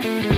Thank you.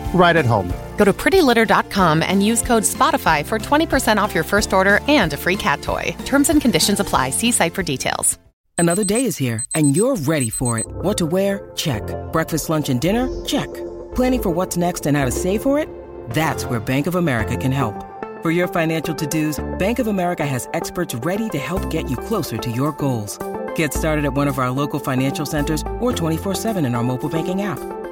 right at home. Go to prettylitter.com and use code SPOTIFY for 20% off your first order and a free cat toy. Terms and conditions apply. See site for details. Another day is here, and you're ready for it. What to wear? Check. Breakfast, lunch, and dinner? Check. Planning for what's next and how to save for it? That's where Bank of America can help. For your financial to-dos, Bank of America has experts ready to help get you closer to your goals. Get started at one of our local financial centers or 24-7 in our mobile banking app.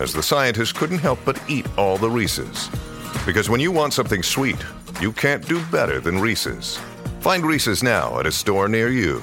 as the scientists couldn't help but eat all the Reese's. Because when you want something sweet, you can't do better than Reese's. Find Reese's now at a store near you.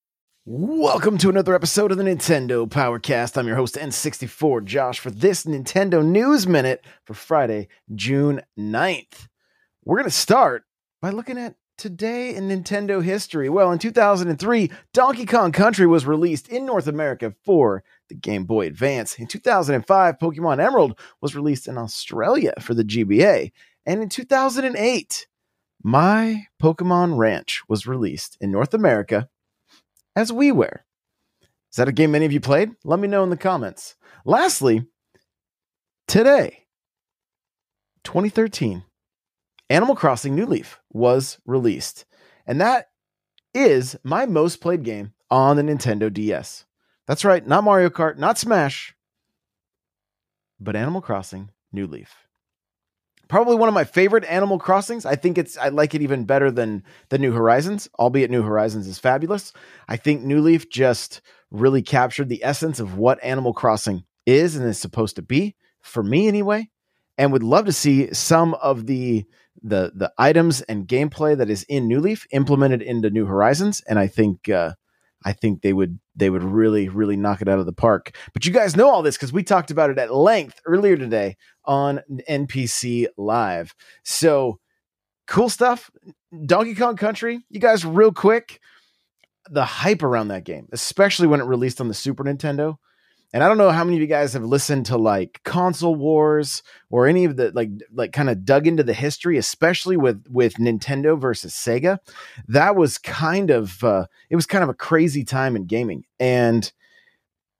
Welcome to another episode of the Nintendo Powercast. I'm your host, N64 Josh, for this Nintendo News Minute for Friday, June 9th. We're going to start by looking at today in Nintendo history. Well, in 2003, Donkey Kong Country was released in North America for the Game Boy Advance. In 2005, Pokemon Emerald was released in Australia for the GBA. And in 2008, My Pokemon Ranch was released in North America as WiiWare. Is that a game many of you played? Let me know in the comments. Lastly, today, 2013, Animal Crossing New Leaf was released. And that is my most played game on the Nintendo DS. That's right, not Mario Kart, not Smash, but Animal Crossing New Leaf probably one of my favorite Animal Crossings. I think it's I like it even better than the New Horizons, albeit New Horizons is fabulous. I think New Leaf just really captured the essence of what Animal Crossing is and is supposed to be for me anyway. And would love to see some of the the the items and gameplay that is in New Leaf implemented into New Horizons. And I think uh, I think they would they would really really knock it out of the park. But you guys know all this because we talked about it at length earlier today on NPC Live. So cool stuff. Donkey Kong Country, you guys, real quick, the hype around that game, especially when it released on the Super Nintendo. And I don't know how many of you guys have listened to like console wars or any of the like like kind of dug into the history, especially with with Nintendo versus Sega. That was kind of uh, it was kind of a crazy time in gaming, and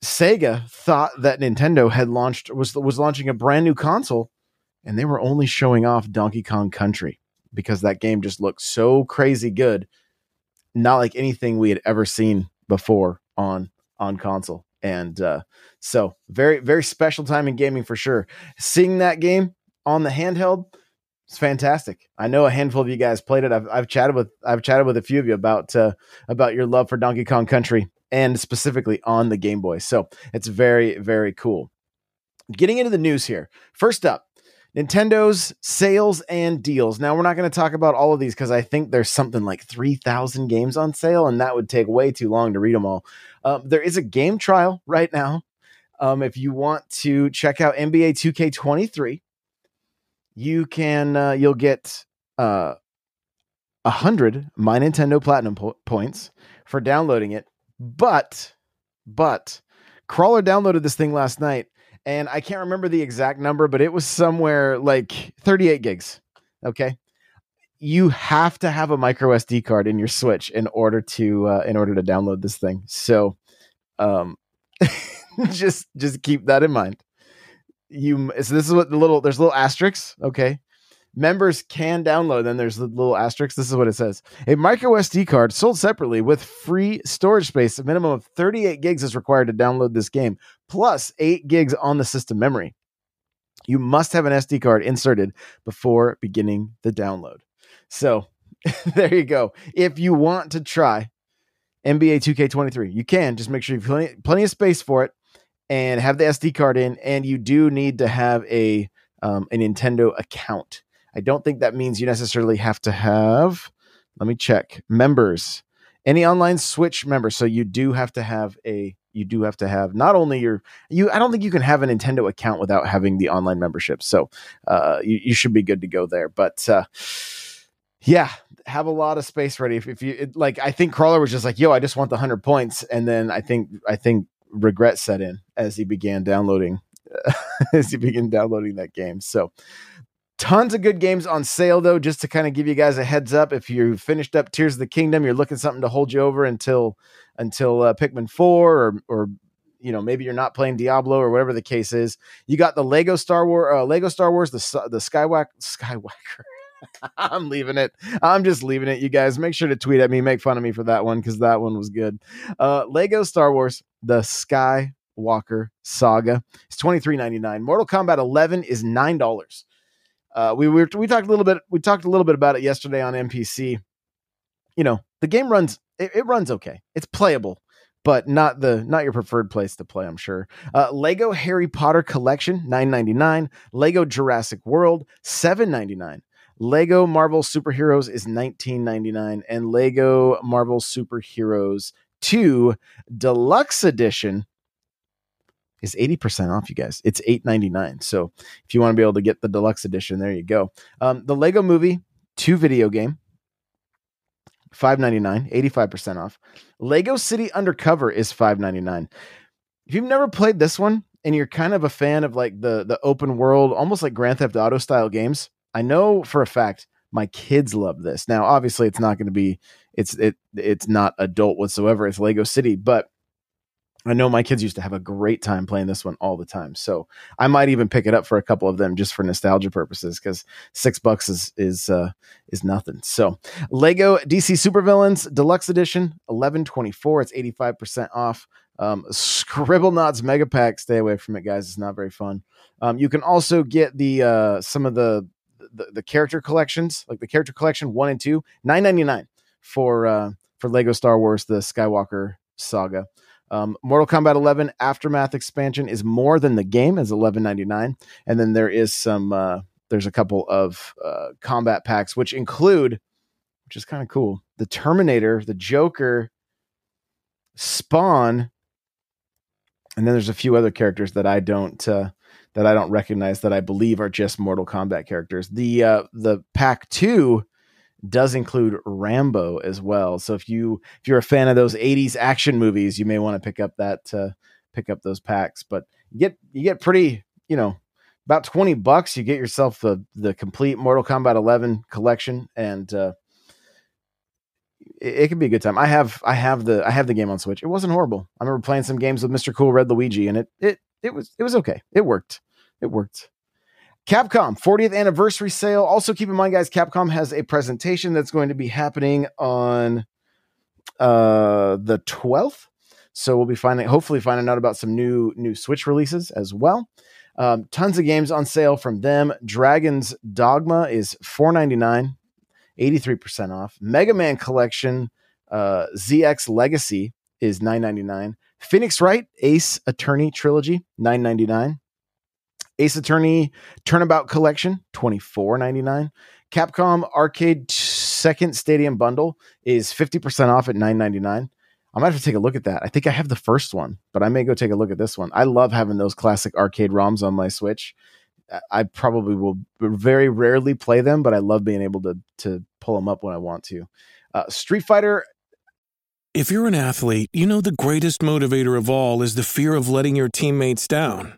Sega thought that Nintendo had launched was was launching a brand new console, and they were only showing off Donkey Kong Country because that game just looked so crazy good, not like anything we had ever seen before on on console. And uh, so, very, very special time in gaming for sure. Seeing that game on the handheld, it's fantastic. I know a handful of you guys played it. I've, I've chatted with I've chatted with a few of you about uh, about your love for Donkey Kong Country and specifically on the Game Boy. So it's very, very cool. Getting into the news here. First up, Nintendo's sales and deals. Now, we're not going to talk about all of these because I think there's something like 3,000 games on sale, and that would take way too long to read them all. Um, there is a game trial right now. Um, if you want to check out NBA 2K23, you can, uh, you'll get uh, 100 My Nintendo Platinum po- points for downloading it. But, but, Crawlr downloaded this thing last night, and I can't remember the exact number, but it was somewhere like 38 gigs. Okay, you have to have a micro SD card in your Switch in order to uh, in order to download this thing. So, um, just just keep that in mind. You so this is what the little there's little asterisks. Okay, members can download. Then there's the little asterisk. This is what it says: a micro SD card sold separately with free storage space. A minimum of 38 gigs is required to download this game, plus eight gigs on the system memory. You must have an SD card inserted before beginning the download. So there you go. If you want to try NBA 2K23, you can just make sure you've plenty, plenty of space for it and have the SD card in. And you do need to have a um, a Nintendo account. I don't think that means you necessarily have to have. Let me check members. Any online Switch members. So you do have to have a. You do have to have not only your you. I don't think you can have a Nintendo account without having the online membership. So uh, you, you should be good to go there. But uh, yeah, have a lot of space ready. If, if you it, like, I think Crawlr was just like, "Yo, I just want the hundred points," and then I think I think regret set in as he began downloading as he began downloading that game. So tons of good games on sale though just to kind of give you guys a heads up if you finished up tears of the kingdom you're looking something to hold you over until until uh, pikmin 4 or or you know maybe you're not playing diablo or whatever the case is you got the lego star wars uh, lego star wars the the skywalker I'm leaving it. I'm just leaving it. You guys make sure to tweet at me, make fun of me for that one because that one was good. Uh, Lego Star Wars, the Skywalker Saga is twenty three ninety nine. Mortal Kombat 11 is nine dollars. Uh, we were we talked a little bit. We talked a little bit about it yesterday on NPC. You know, the game runs. It, it runs okay. It's playable but not the not your preferred place to play i'm sure uh, lego harry potter collection 9.99 lego jurassic world 7.99 Lego Marvel Superheroes is 19.99 and Lego Marvel Superheroes 2 Deluxe Edition is 80% off you guys. It's 8.99. So if you want to be able to get the deluxe edition, there you go. Um, the Lego Movie 2 video game 5.99, 85% off. Lego City Undercover is 5.99. If you've never played this one and you're kind of a fan of like the the open world, almost like Grand Theft Auto style games, I know for a fact my kids love this. Now, obviously, it's not going to be it's it it's not adult whatsoever. It's Lego City, but I know my kids used to have a great time playing this one all the time. So I might even pick it up for a couple of them just for nostalgia purposes because six bucks is is uh, is nothing. So Lego DC Supervillains Deluxe Edition eleven twenty four. It's eighty five percent off. Um, Knots Mega Pack. Stay away from it, guys. It's not very fun. Um, you can also get the uh, some of the the, the character collections, like the character collection one and two, nine ninety nine for uh, for Lego Star Wars: The Skywalker Saga. Um, Mortal Kombat 11 Aftermath expansion is more than the game as 11.99, and then there is some uh, there's a couple of uh, combat packs which include, which is kind of cool, the Terminator, the Joker, Spawn, and then there's a few other characters that I don't uh, that I don't recognize that I believe are just Mortal Kombat characters. The uh, the pack two does include Rambo as well. So if you if you're a fan of those 80s action movies, you may want to pick up that uh, pick up those packs. But you get you get pretty, you know, about 20 bucks you get yourself the the complete Mortal Kombat 11 collection and uh it, can be a good time. I have I have the I have the game on Switch. It wasn't horrible. I remember playing some games with Mr. Cool Red Luigi and it it it was it was okay. It worked. It worked. Capcom 40th anniversary sale. Also, keep in mind, guys, Capcom has a presentation that's going to be happening on uh, the 12th. So we'll be finding, hopefully, finding out about some new new Switch releases as well. Um, tons of games on sale from them. Dragon's Dogma is 4.99, 83% off. Mega Man Collection uh, ZX Legacy is 9.99. Phoenix Wright Ace Attorney Trilogy 9.99. Ace Attorney Turnabout Collection, twenty four ninety nine. Capcom Arcade Second Stadium Bundle is 50% off at nine ninety nine. I might have to take a look at that. I think I have the first one, but I may go take a look at this one. I love having those classic arcade ROMs on my Switch. I probably will very rarely play them, but I love being able to to pull them up when I want to. Uh, Street Fighter If you're an athlete, you know the greatest motivator of all is the fear of letting your teammates down.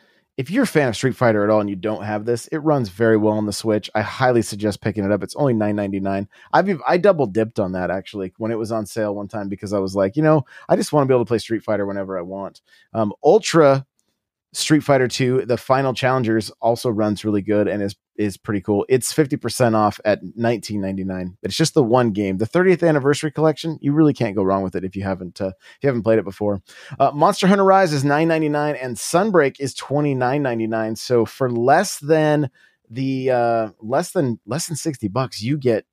If you're a fan of Street Fighter at all and you don't have this, it runs very well on the Switch. I highly suggest picking it up. It's only $9.99. I've I double dipped on that actually when it was on sale one time because I was like, you know, I just want to be able to play Street Fighter whenever I want. Um, Ultra Street Fighter 2, the final challengers also runs really good and is is pretty cool. It's 50% off at 19.99. It's just the one game. The 30th anniversary collection, you really can't go wrong with it if you haven't uh, if you haven't played it before. Uh, Monster Hunter Rise is 9.99 and Sunbreak is 29.99. So for less than the uh less than less than 60 bucks, you get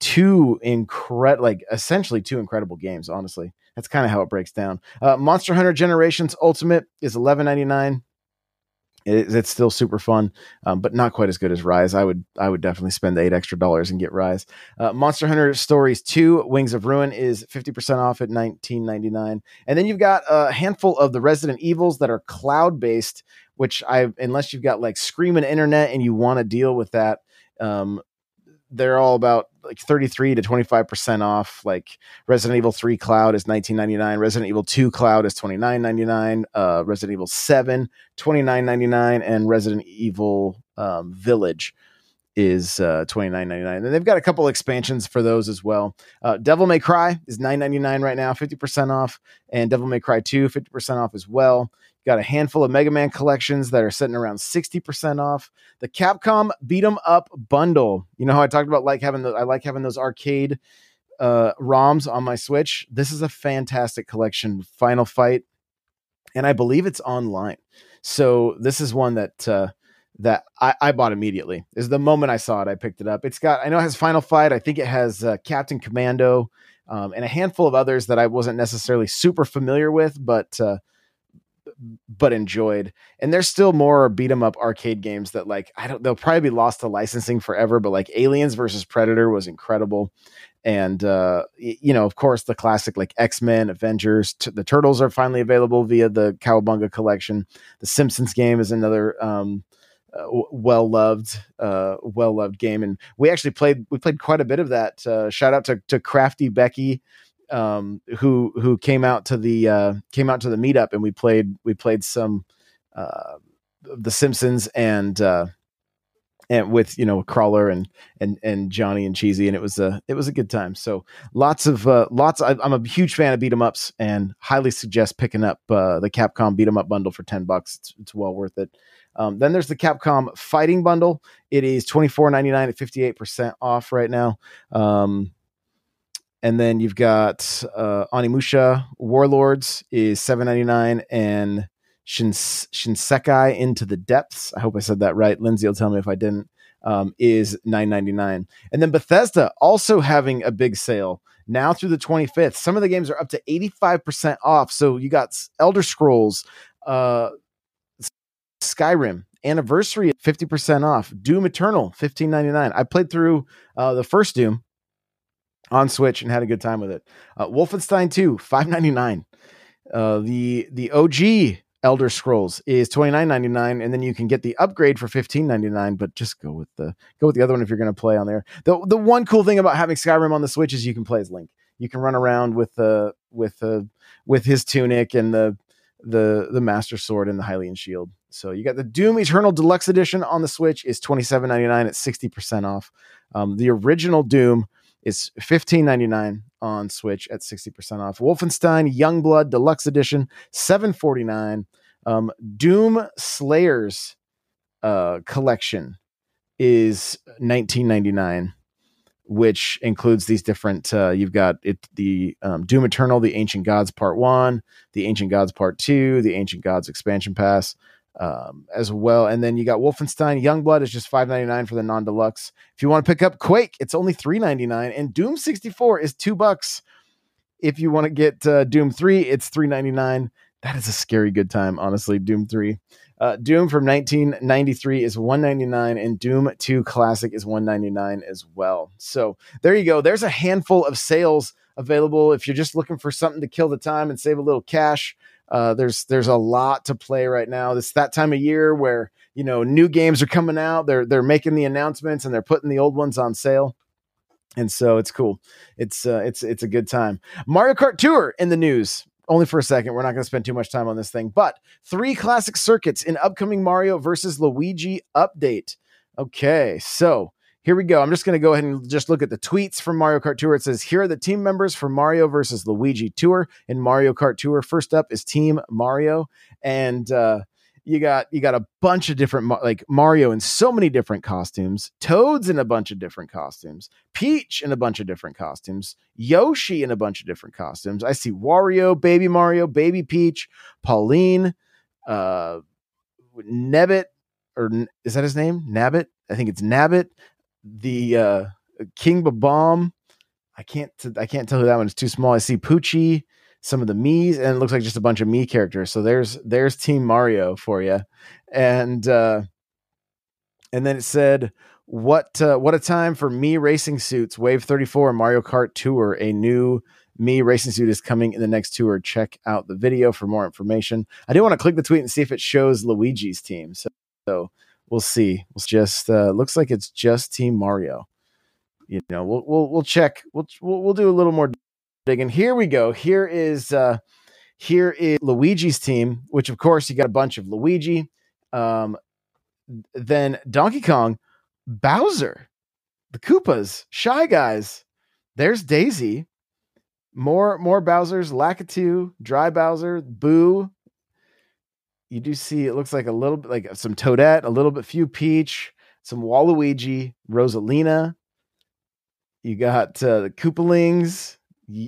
two incredible like essentially two incredible games, honestly. That's kind of how it breaks down. Uh, Monster Hunter Generations Ultimate is eleven ninety nine. It, it's still super fun, um, but not quite as good as Rise. I would I would definitely spend eight extra dollars and get Rise. Uh, Monster Hunter Stories Two: Wings of Ruin is fifty percent off at nineteen ninety nine, and then you've got a handful of the Resident Evils that are cloud based. Which I unless you've got like screaming internet and you want to deal with that, um, they're all about like 33 to 25% off. Like Resident Evil 3 Cloud is 19.99, Resident Evil 2 Cloud is 29.99, uh Resident Evil 7 29.99 and Resident Evil um, Village is uh 29.99. And they've got a couple expansions for those as well. Uh Devil May Cry is 9.99 right now, 50% off, and Devil May Cry 2 50% off as well. Got a handful of Mega Man collections that are sitting around 60% off. The Capcom Beat 'em Up bundle. You know how I talked about like having the I like having those arcade uh ROMs on my Switch. This is a fantastic collection. Final Fight and I believe it's online. So this is one that uh that I, I bought immediately. Is the moment I saw it, I picked it up. It's got I know it has Final Fight. I think it has uh, Captain Commando um, and a handful of others that I wasn't necessarily super familiar with, but uh, but enjoyed. And there's still more beat 'em up arcade games that like I don't they'll probably be lost to licensing forever, but like Aliens versus Predator was incredible. And uh you know, of course the classic like X-Men, Avengers, t- the Turtles are finally available via the Cowabunga collection. The Simpsons game is another um uh, well loved, uh, well loved game, and we actually played. We played quite a bit of that. Uh, shout out to to Crafty Becky, um, who who came out to the uh, came out to the meetup and we played we played some uh, the Simpsons and uh, and with you know Crawlr and and and Johnny and Cheesy and it was a it was a good time. So lots of uh, lots. I, am a huge fan of beat 'em ups and highly suggest picking up uh, the Capcom beat 'em up bundle for ten bucks. It's, it's well worth it. Um, then there's the Capcom Fighting Bundle. It is twenty four ninety nine at fifty eight percent off right now. Um, and then you've got uh, Onimusha Warlords is seven ninety nine, and Shins- Shinsekai Into the Depths. I hope I said that right. Lindsay will tell me if I didn't. Um, is nine ninety nine, and then Bethesda also having a big sale now through the twenty fifth. Some of the games are up to eighty five percent off. So you got Elder Scrolls, uh, Skyrim, anniversary 50% off doom eternal 15.99 i played through uh, the first doom on Switch and had a good time with it. Uh, Wolfenstein 2, 599. Uh, the the OG Elder Scrolls is 29.99 and then you can get the upgrade for 15.99 but just go with the go with the other one if you're going to play on there. The the one cool thing about having Skyrim on the Switch is you can play as Link. You can run around with the with the with his tunic and the the the master sword and the Hylian shield. So you got the Doom Eternal Deluxe Edition on the Switch is 27.99 at 60% off. Um, the original Doom is fifteen ninety nine on Switch at 60% off. Wolfenstein Youngblood Deluxe Edition, 749. Um, Doom Slayers uh, collection is 1999 which includes these different uh, you've got it the um, doom eternal the ancient gods part one the ancient gods part two the ancient gods expansion pass um, as well. And then you got Wolfenstein Youngblood is just five ninety nine for the non deluxe. If you want to pick up Quake, it's only three ninety nine, and Doom sixty four is two bucks. If you want to get uh, Doom three, it's three ninety nine. that is a scary good time, honestly. Doom 3. Uh, Doom from 1993 is 199 and Doom 2 Classic is 199 as well. So there you go. There's a handful of sales available if you're just looking for something to kill the time and save a little cash. Uh, there's there's a lot to play right now. It's that time of year where you know new games are coming out. They're they're making the announcements and they're putting the old ones on sale and so it's cool. It's uh, it's it's a good time. Mario Kart Tour in the news only for a second. We're not going to spend too much time on this thing, but three classic circuits in upcoming Mario versus Luigi update. Okay, so here we go. I'm just going to go ahead and just look at the tweets from Mario Kart Tour. It says, Here are the team members for Mario versus Luigi Tour in Mario Kart Tour. First up is Team Mario. And uh, you got you got a bunch of different like Mario in so many different costumes, Toads in a bunch of different costumes, Peach in a bunch of different costumes, Yoshi in a bunch of different costumes. I see Wario, Baby Mario, Baby Peach, Pauline, uh Nebbit or is that his name? Nabbit? I think it's Nabbit. The uh King Bomb. I can't I can't tell who that one is too small. I see Poochie some of the Mii's, and it looks like just a bunch of Mii characters. So there's there's Team Mario for you, and uh, and then it said what uh, what a time for Mii racing suits. Wave 34 Mario Kart Tour, a new Mii racing suit is coming in the next tour. Check out the video for more information. I do want to click the tweet and see if it shows Luigi's team. So, so we'll see. It's just uh, looks like it's just Team Mario. You know, we'll we'll we'll check. We'll we'll, we'll do a little more digging. here we go. Here is uh, here is Luigi's team, which of course you got a bunch of Luigi. Um, then Donkey Kong, Bowser, the Koopas, Shy Guys. There's Daisy. More more Bowser's, Lakitu, Dry Bowser, Boo. You do see it looks like a little bit like some Toadette, a little bit few Peach, some Waluigi, Rosalina. You got uh, the Koopalings,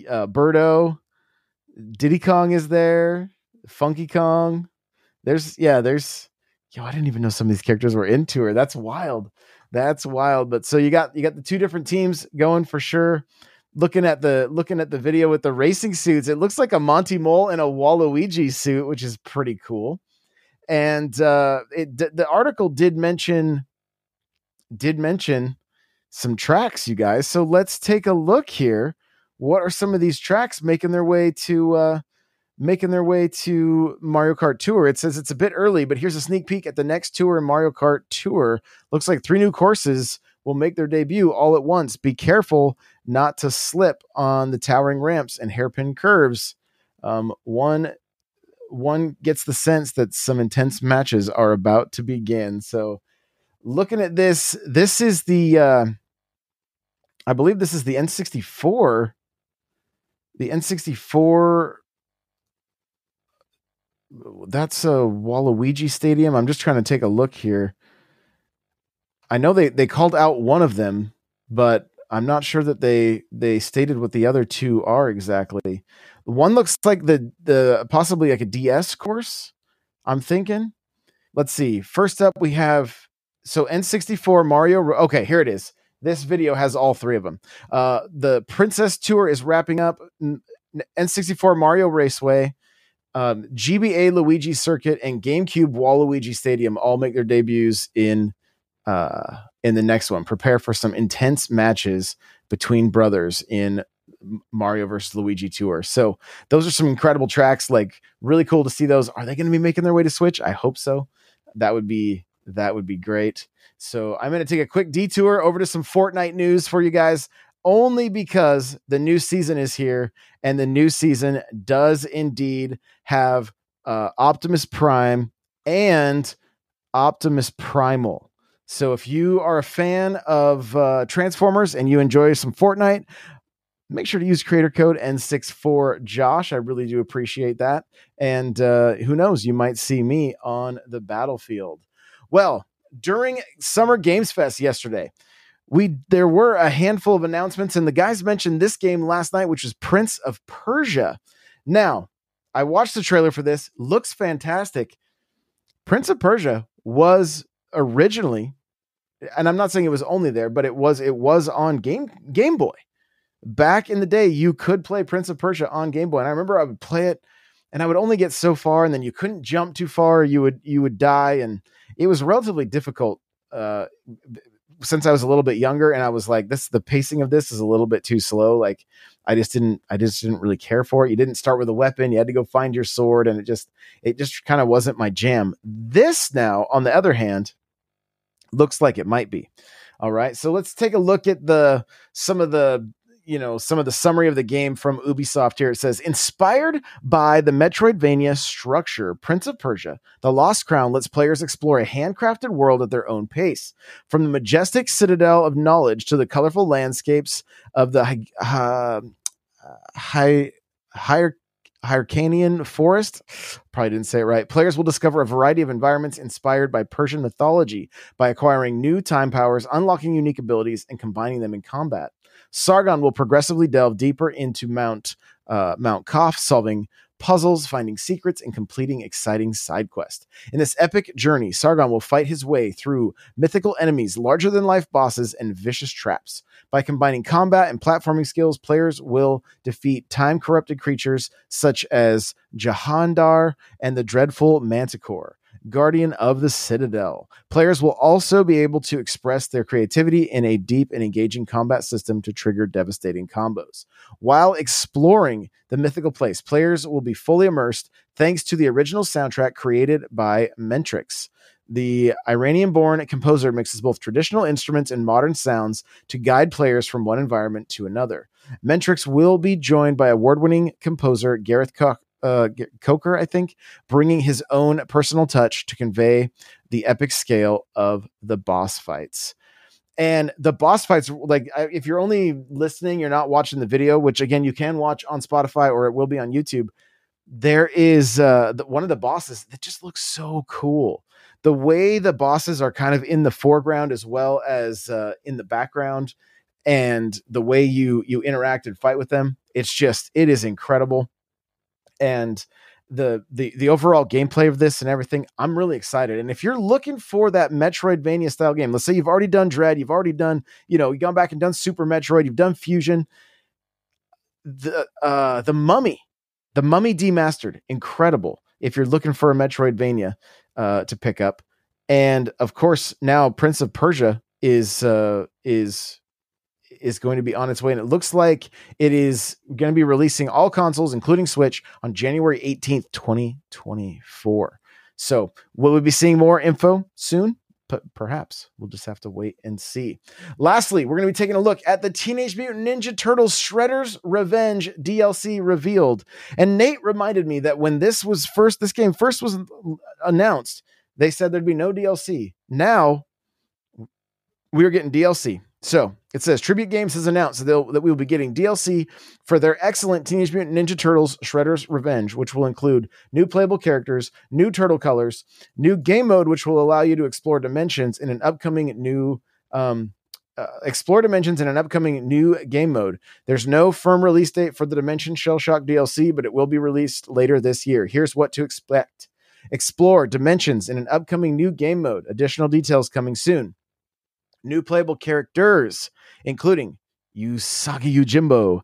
uh, Birdo, Diddy Kong is there, Funky Kong. There's yeah, there's yo, I didn't even know some of these characters were into her. That's wild. That's wild. But so you got you got the two different teams going for sure. Looking at the looking at the video with the racing suits, it looks like a Monty Mole and a Waluigi suit, which is pretty cool. And uh, it the article did mention did mention some tracks, you guys. So let's take a look here what are some of these tracks making their way to uh, making their way to Mario Kart Tour? It says it's a bit early, but here's a sneak peek at the next tour in Mario Kart Tour. Looks like three new courses will make their debut all at once. Be careful not to slip on the towering ramps and hairpin curves. Um, one one gets the sense that some intense matches are about to begin. So, looking at this, this is the uh, I believe this is the N64 the N64 that's a Waluigi Stadium. I'm just trying to take a look here. I know they they called out one of them, but I'm not sure that they they stated what the other two are exactly. One looks like the the possibly like a DS course. I'm thinking. Let's see. First up, we have so N64 Mario. Okay, here it is. This video has all three of them. Uh, the Princess Tour is wrapping up. N64 Mario Raceway, um, GBA Luigi Circuit, and GameCube Waluigi Stadium all make their debuts in uh, in the next one. Prepare for some intense matches between brothers in Mario versus Luigi Tour. So those are some incredible tracks. Like really cool to see those. Are they going to be making their way to Switch? I hope so. That would be that would be great. So I'm going to take a quick detour over to some Fortnite news for you guys, only because the new season is here, and the new season does indeed have uh, Optimus Prime and Optimus Primal. So if you are a fan of uh, Transformers and you enjoy some Fortnite, make sure to use creator code N64Josh. I really do appreciate that. And uh, who knows, you might see me on the battlefield. Well, during Summer Games Fest yesterday, we there were a handful of announcements, and the guys mentioned this game last night, which is Prince of Persia. Now, I watched the trailer for this. Looks fantastic. Prince of Persia was originally, and I'm not saying it was only there, but it was it was on Game Game Boy. Back in the day, you could play Prince of Persia on Game Boy, and I remember I would play it and I would only get so far, and then you couldn't jump too far, you would you would die, and it was relatively difficult. Uh, since I was a little bit younger, and I was like, this the pacing of this is a little bit too slow. Like, I just didn't I just didn't really care for it. You didn't start with a weapon; you had to go find your sword, and it just it just kind of wasn't my jam. This now, on the other hand, looks like it might be. All right, so let's take a look at the some of the you know some of the summary of the game from Ubisoft here. It says inspired by the Metroidvania structure, Prince of Persia: The Lost Crown lets players explore a handcrafted world at their own pace. From the majestic citadel of knowledge to the colorful landscapes of the uh, high higher Hyrcanian forest. Probably didn't say it right. Players will discover a variety of environments inspired by Persian mythology by acquiring new time powers, unlocking unique abilities, and combining them in combat. Sargon will progressively delve deeper into Mount uh, Mount Qaf, solving puzzles, finding secrets, and completing exciting side quests. In this epic journey, Sargon will fight his way through mythical enemies, larger than life bosses, and vicious traps. By combining combat and platforming skills, players will defeat time corrupted creatures such as Jahandar and the dreadful Manticore. Guardian of the Citadel. Players will also be able to express their creativity in a deep and engaging combat system to trigger devastating combos. While exploring the mythical place, players will be fully immersed thanks to the original soundtrack created by Mentrix. The Iranian born composer mixes both traditional instruments and modern sounds to guide players from one environment to another. Mentrix will be joined by award winning composer Gareth Koch, uh, Coker, I think, bringing his own personal touch to convey the epic scale of the boss fights. And the boss fights, like if you're only listening, you're not watching the video, which again you can watch on Spotify or it will be on YouTube. There is uh, the, one of the bosses that just looks so cool. The way the bosses are kind of in the foreground as well as uh, in the background, and the way you you interact and fight with them, it's just it is incredible and the the the overall gameplay of this and everything, I'm really excited. And if you're looking for that Metroidvania style game, let's say you've already done Dread, you've already done, you know, you've gone back and done Super Metroid, you've done Fusion, the uh the Mummy, the Mummy Demastered, incredible. If you're looking for a Metroidvania uh to pick up, and of course now Prince of Persia is uh is is going to be on its way. And it looks like it is going to be releasing all consoles, including Switch, on January 18th, 2024. So, will we be seeing more info soon? But perhaps we'll just have to wait and see. Lastly, we're going to be taking a look at the Teenage Mutant Ninja Turtles Shredder's Revenge DLC revealed. And Nate reminded me that when this was first, this game first was announced, they said there'd be no DLC. Now we are getting DLC. So it says Tribute Games has announced that, that we will be getting DLC for their excellent Teenage Mutant Ninja Turtles Shredder's Revenge, which will include new playable characters, new turtle colors, new game mode, which will allow you to explore dimensions in an upcoming new. Um, uh, explore dimensions in an upcoming new game mode. There's no firm release date for the Dimension Shell Shock DLC, but it will be released later this year. Here's what to expect Explore dimensions in an upcoming new game mode. Additional details coming soon new playable characters, including Usagi Yojimbo,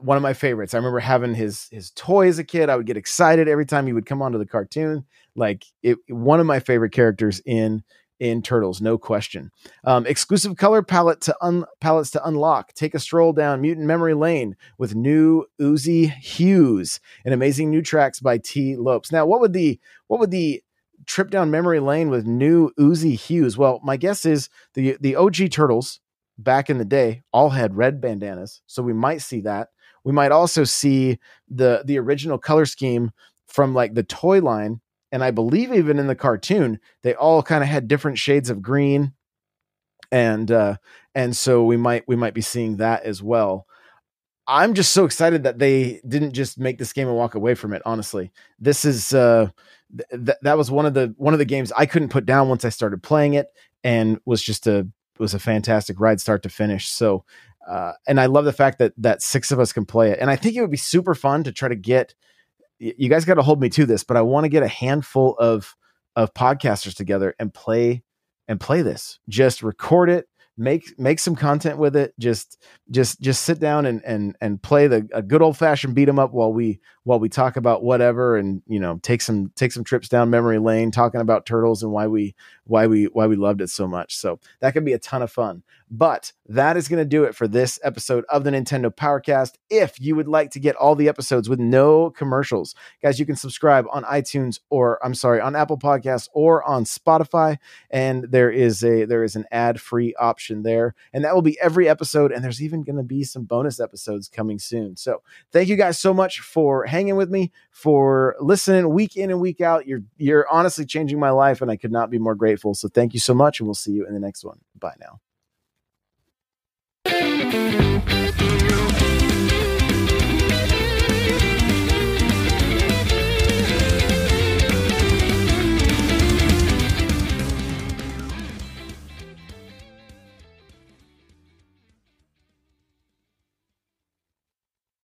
one of my favorites. I remember having his his toy as a kid. I would get excited every time he would come onto the cartoon. Like it, one of my favorite characters in in Turtles, no question. Um, exclusive color palette to un, palettes to unlock. Take a stroll down Mutant Memory Lane with new Uzi hues and amazing new tracks by T. Lopes. Now, what would the what would the trip down memory lane with new Uzi hues. Well, my guess is the the OG turtles back in the day all had red bandanas, so we might see that. We might also see the the original color scheme from like the toy line, and I believe even in the cartoon they all kind of had different shades of green, and uh, and so we might we might be seeing that as well. I'm just so excited that they didn't just make this game and walk away from it. Honestly, this is uh, th- that was one of the one of the games I couldn't put down once I started playing it, and was just a was a fantastic ride start to finish. So, uh, and I love the fact that that six of us can play it, and I think it would be super fun to try to get. You guys got to hold me to this, but I want to get a handful of of podcasters together and play and play this. Just record it, make make some content with it. Just just just sit down and and and play the a good old fashioned beat 'em up while we while we talk about whatever and you know take some take some trips down memory lane talking about turtles and why we why we why we loved it so much so that could be a ton of fun but that is going to do it for this episode of the Nintendo Powercast. If you would like to get all the episodes with no commercials, guys, you can subscribe on iTunes or I'm sorry, on Apple Podcasts or on Spotify. And there is a there is an ad-free option there. And that will be every episode. And there's even going to be some bonus episodes coming soon. So thank you guys so much for hanging with me, for listening week in and week out. You're you're honestly changing my life, and I could not be more grateful. So thank you so much, and we'll see you in the next one. Bye now.